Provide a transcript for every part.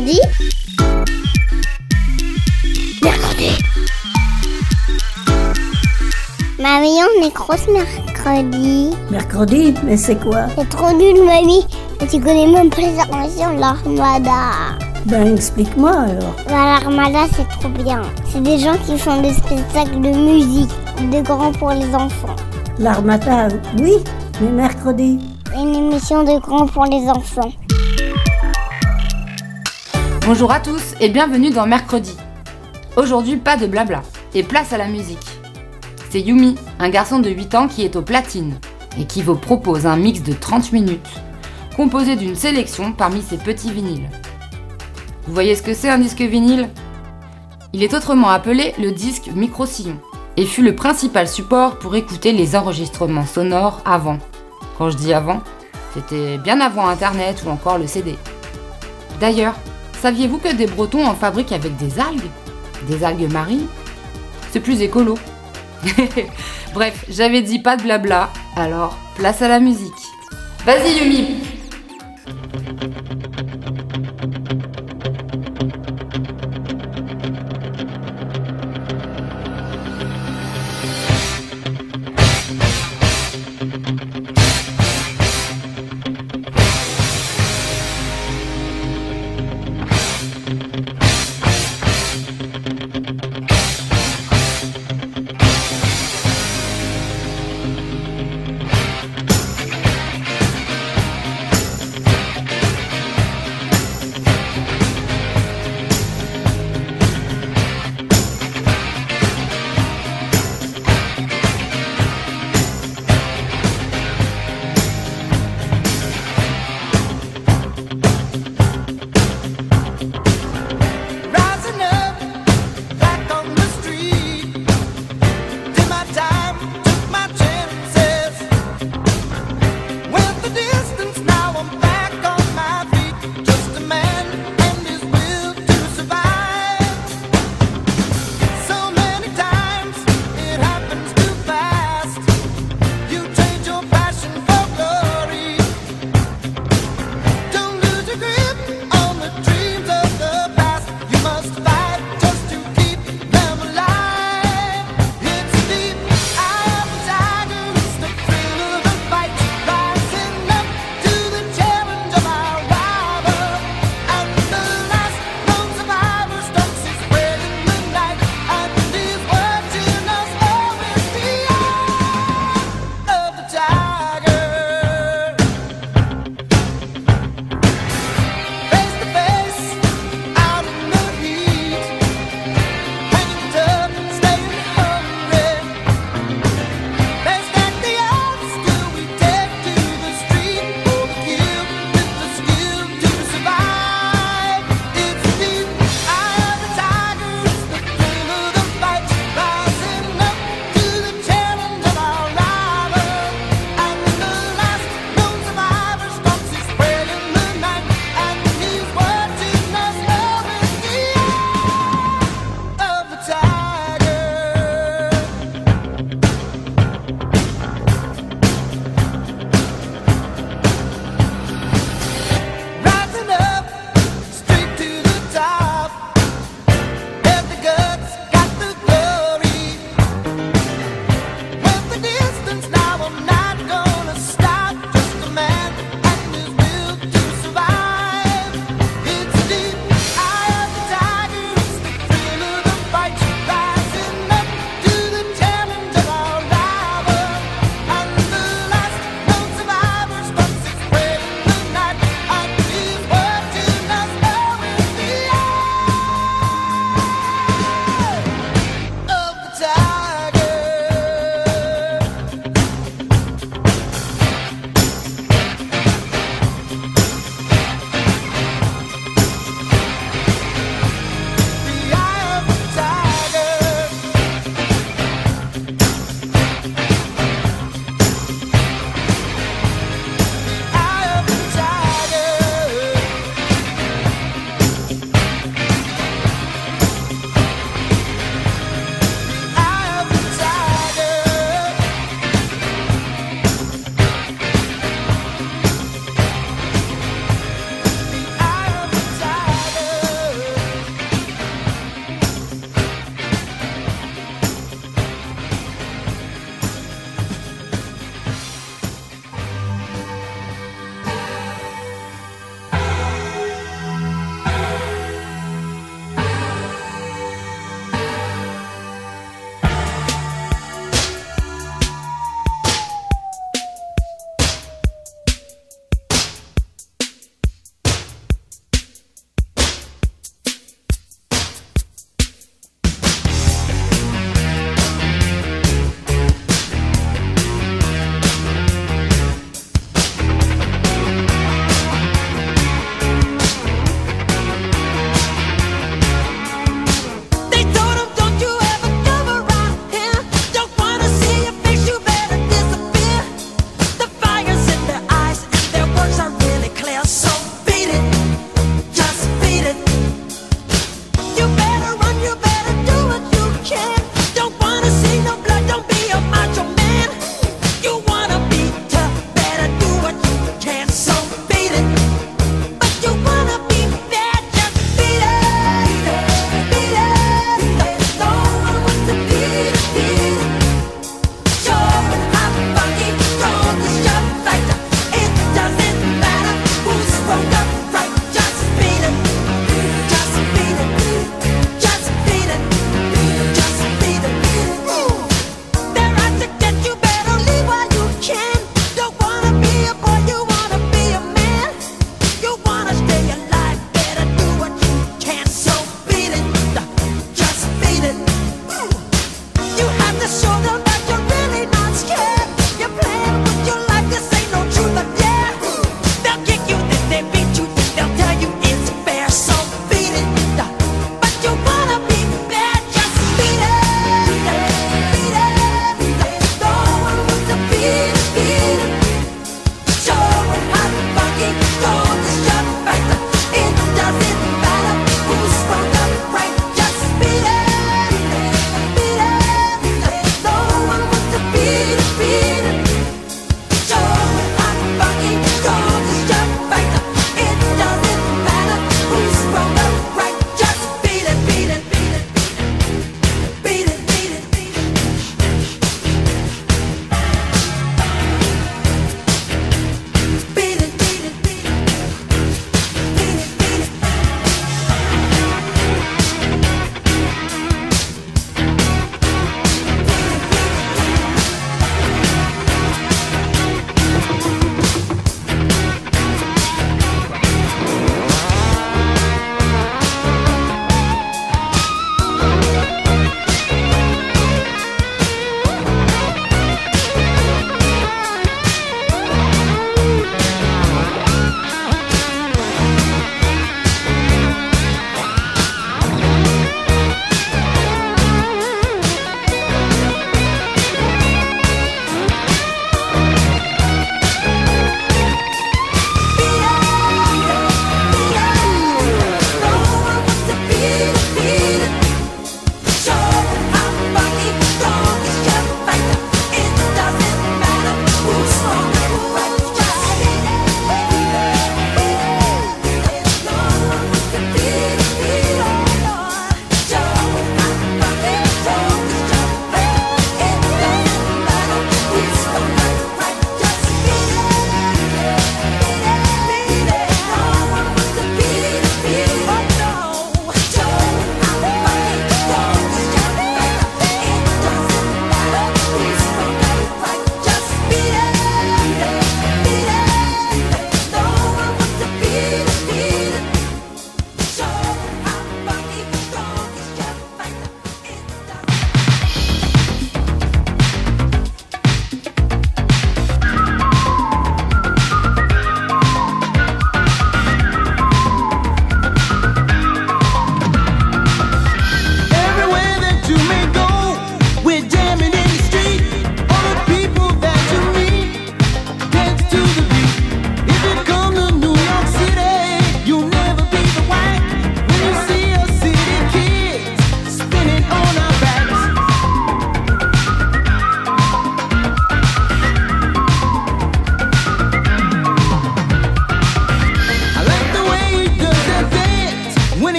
mercredi. Mercredi. Mamie, on est grosse mercredi. Mercredi Mais c'est quoi? C'est trop nul, mamie. Et tu connais même pas les inventions de l'armada. Ben explique-moi alors. Bah, L'armada, c'est trop bien. C'est des gens qui font des spectacles de musique, de grands pour les enfants. L'armata, oui, mais mercredi. Une émission de grands pour les enfants. Bonjour à tous et bienvenue dans Mercredi. Aujourd'hui, pas de blabla et place à la musique. C'est Yumi, un garçon de 8 ans qui est au platine et qui vous propose un mix de 30 minutes composé d'une sélection parmi ses petits vinyles. Vous voyez ce que c'est un disque vinyle? Il est autrement appelé le disque micro-sillon et fut le principal support pour écouter les enregistrements sonores avant. Quand je dis avant, c'était bien avant Internet ou encore le CD. D'ailleurs, saviez-vous que des Bretons en fabriquent avec des algues? Des algues marines? C'est plus écolo. Bref, j'avais dit pas de blabla, alors place à la musique. Vas-y Yumi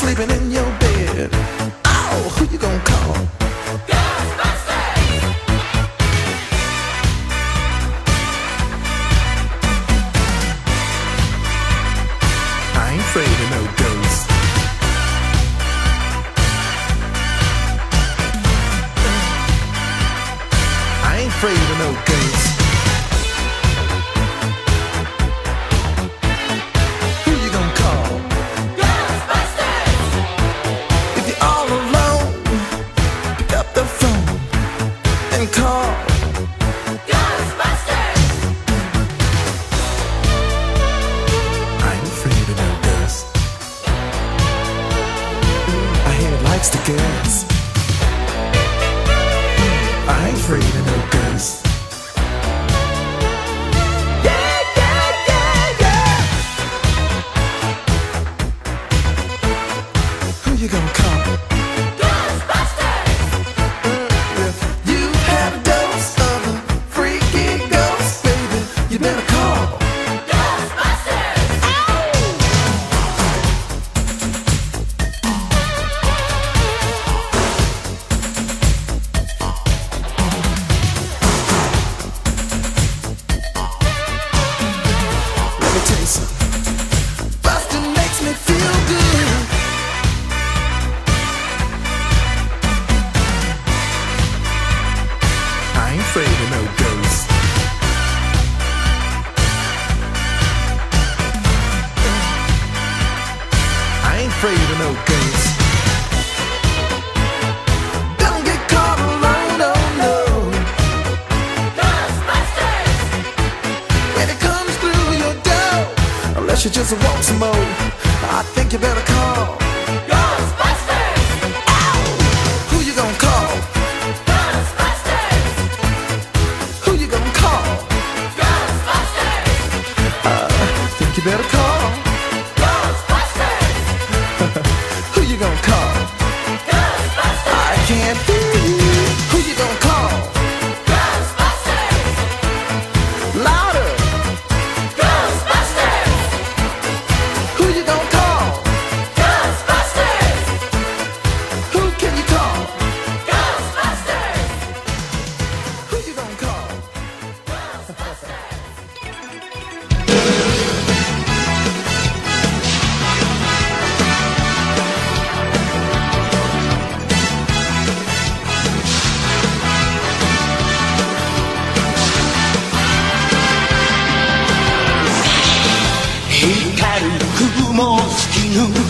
sleeping in your bed. Oh, who you gonna call? she just wants some more. I think you better come.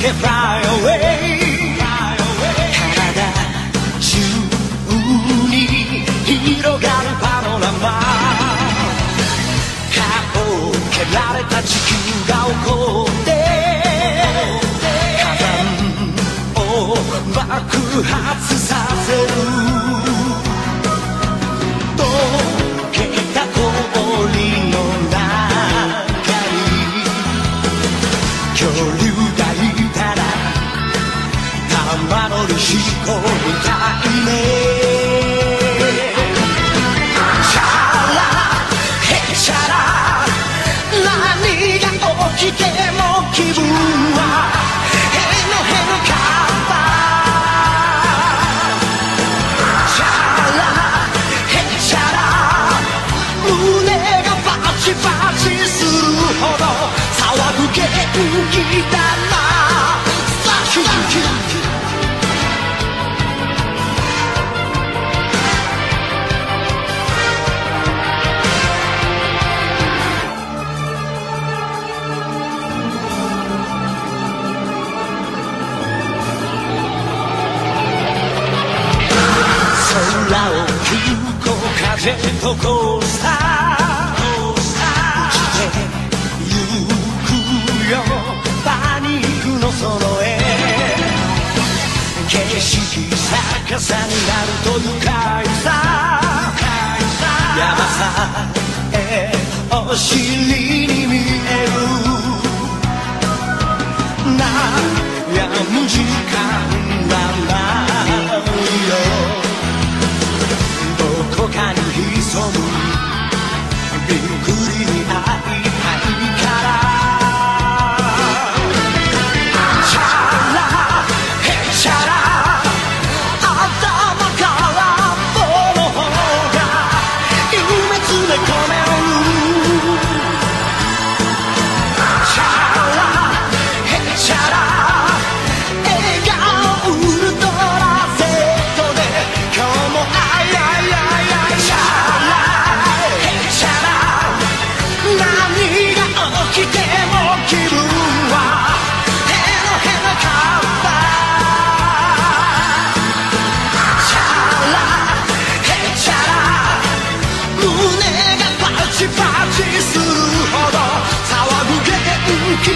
け fly away 体中に広がるパノラマ。かをけられた地球が起こって。火山を爆発させる。Chico. れとコースター。落ちてゆくよ。パニックのその絵景色逆さになると愉快さ。山さえお尻に somos.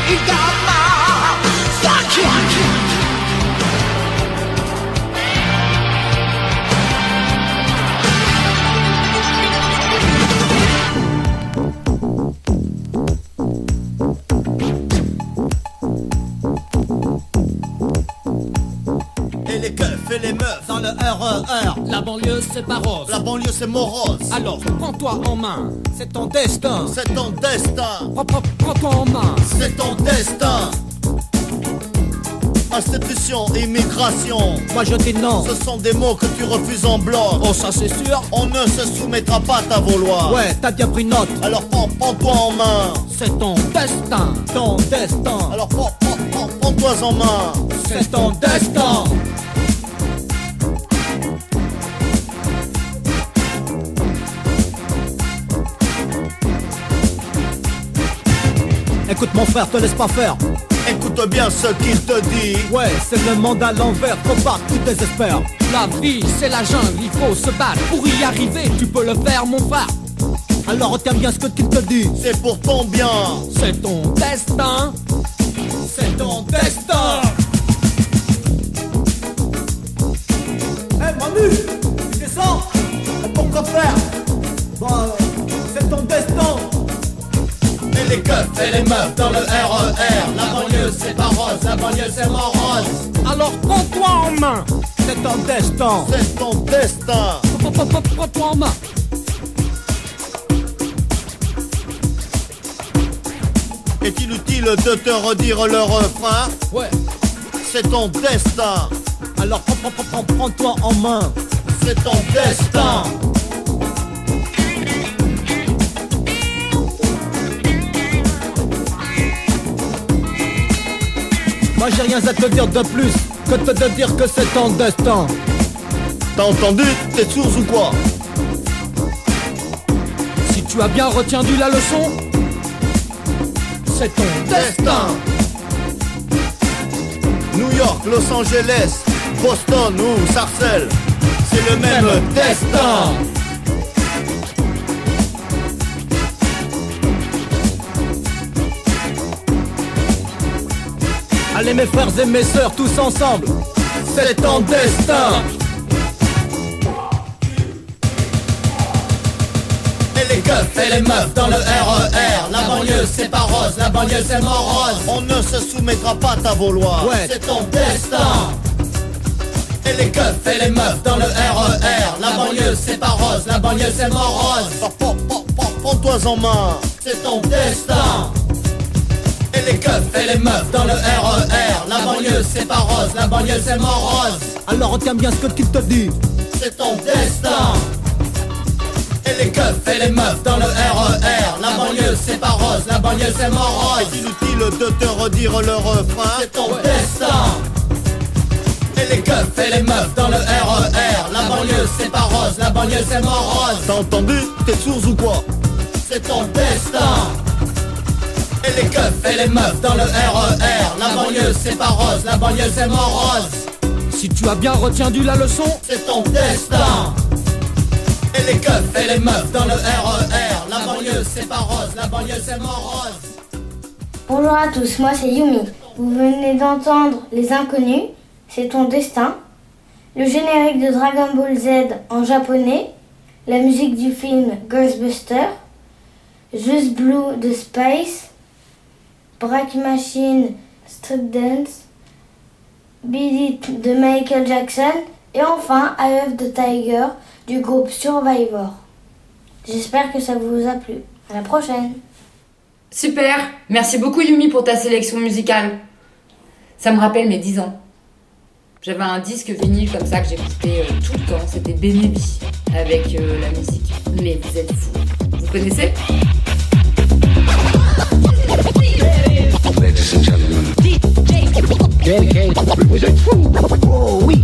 Et les et les meufs dans le RER la banlieue c'est pas rose. La banlieue c'est morose. Alors prends-toi en main, c'est ton destin. C'est ton destin. Prends- prends- Prends-toi en main. C'est ton destin. Institution, immigration. Moi je dis non. Ce sont des mots que tu refuses en bloc. Oh ça c'est sûr. On ne se soumettra pas à ta vouloir. Ouais, t'as bien pris note. Alors prends, prends-toi en main. C'est ton destin. Ton destin. Alors prends, prends, prends, prends-toi en main. C'est ton destin. Écoute mon frère, te laisse pas faire. Écoute bien ce qu'il te dit. Ouais, c'est le monde à l'envers, trop part, tu désespères. La vie, c'est la jungle, il faut se battre. Pour y arriver, tu peux le faire, mon frère. Alors retiens bien ce que qu'il te dit. C'est pour ton bien. C'est ton destin. C'est ton destin. Hé Manu, tu descends Et Pourquoi faire? Bah, c'est ton destin les keufs et les meufs dans le RER. La banlieue c'est pas rose, la banlieue c'est morose. Alors prends-toi en main. C'est ton destin. C'est ton destin. Prends- prends- prends- Prends-toi en main. Est inutile de te redire le refrain. Ouais. C'est ton destin. Alors prends- prends- prends- prends- prends-toi en main. C'est ton destin. Moi j'ai rien à te dire de plus que de te dire que c'est ton destin. T'as entendu T'es sourd ou quoi Si tu as bien retenu la leçon, c'est ton destin. New York, Los Angeles, Boston ou Sarcelles. C'est le même destin. Allez mes frères et mes sœurs, tous ensemble, c'est ton destin. Et les keufs et les meufs dans le RER. La banlieue c'est pas rose, la banlieue c'est morose. On ne se soumettra pas à ta vouloir. Ouais. C'est ton destin. Et les keufs et les meufs dans le RER. La banlieue c'est pas rose, la banlieue c'est morose. Prends- prends- prends- prends- Prends-toi en main. C'est ton destin. Et les keufs et les meufs dans le RER. La banlieue c'est pas rose, la banlieue c'est morose. Alors retiens bien ce que qu'il te dit. c'est ton destin. Et les keufs et les meufs dans le RER. La banlieue c'est pas rose, la banlieue c'est morose. C'est inutile de te redire le refrain. C'est ton destin. Et les keufs et les meufs dans le RER. La banlieue c'est pas rose, la banlieue c'est morose. T'as entendu? T'es sourd ou quoi? C'est ton destin. Et les keufs et les meufs dans le RER. La banlieue c'est pas rose, la banlieue c'est morose. Si tu as bien retenu la leçon, c'est ton destin. Et les keufs et les meufs dans le RER. La banlieue c'est pas rose, la banlieue c'est morose. Bonjour à tous, moi c'est Yumi. Vous venez d'entendre Les Inconnus, c'est ton destin. Le générique de Dragon Ball Z en japonais. La musique du film Ghostbuster. Just Blue de Space. Black Machine Street Dance. Beat It de Michael Jackson. Et enfin I Love the Tiger du groupe Survivor. J'espère que ça vous a plu. À la prochaine. Super Merci beaucoup Yumi pour ta sélection musicale. Ça me rappelle mes 10 ans. J'avais un disque vinyle comme ça que j'écoutais euh, tout le temps. C'était Benebi avec euh, la musique. Mais vous êtes fous. Vous connaissez? Oh oui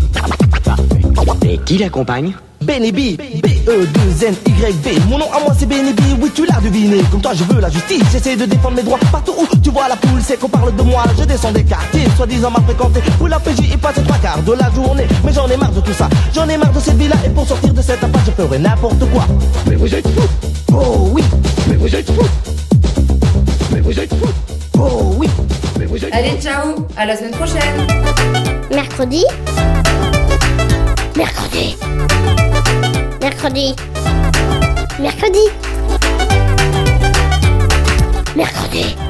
Et qui l'accompagne Benny B, B-E-2-N-Y-B Mon nom à moi c'est Benny B, oui tu l'as deviné. Comme toi je veux la justice, j'essaie de défendre mes droits Partout où tu vois la poule, c'est qu'on parle de moi. Je descends des quartiers, soi-disant m'a fréquenté Où la PJ y passe trois quarts de la journée. Mais j'en ai marre de tout ça, j'en ai marre de cette vie-là Et pour sortir de cette impasse je ferai n'importe quoi. Mais vous êtes fous. Oh oui. Mais vous êtes fous. Mais vous êtes fous. Oh Allez, ciao. À la semaine prochaine. Mercredi Mercredi. Mercredi. Mercredi. Mercredi. Mercredi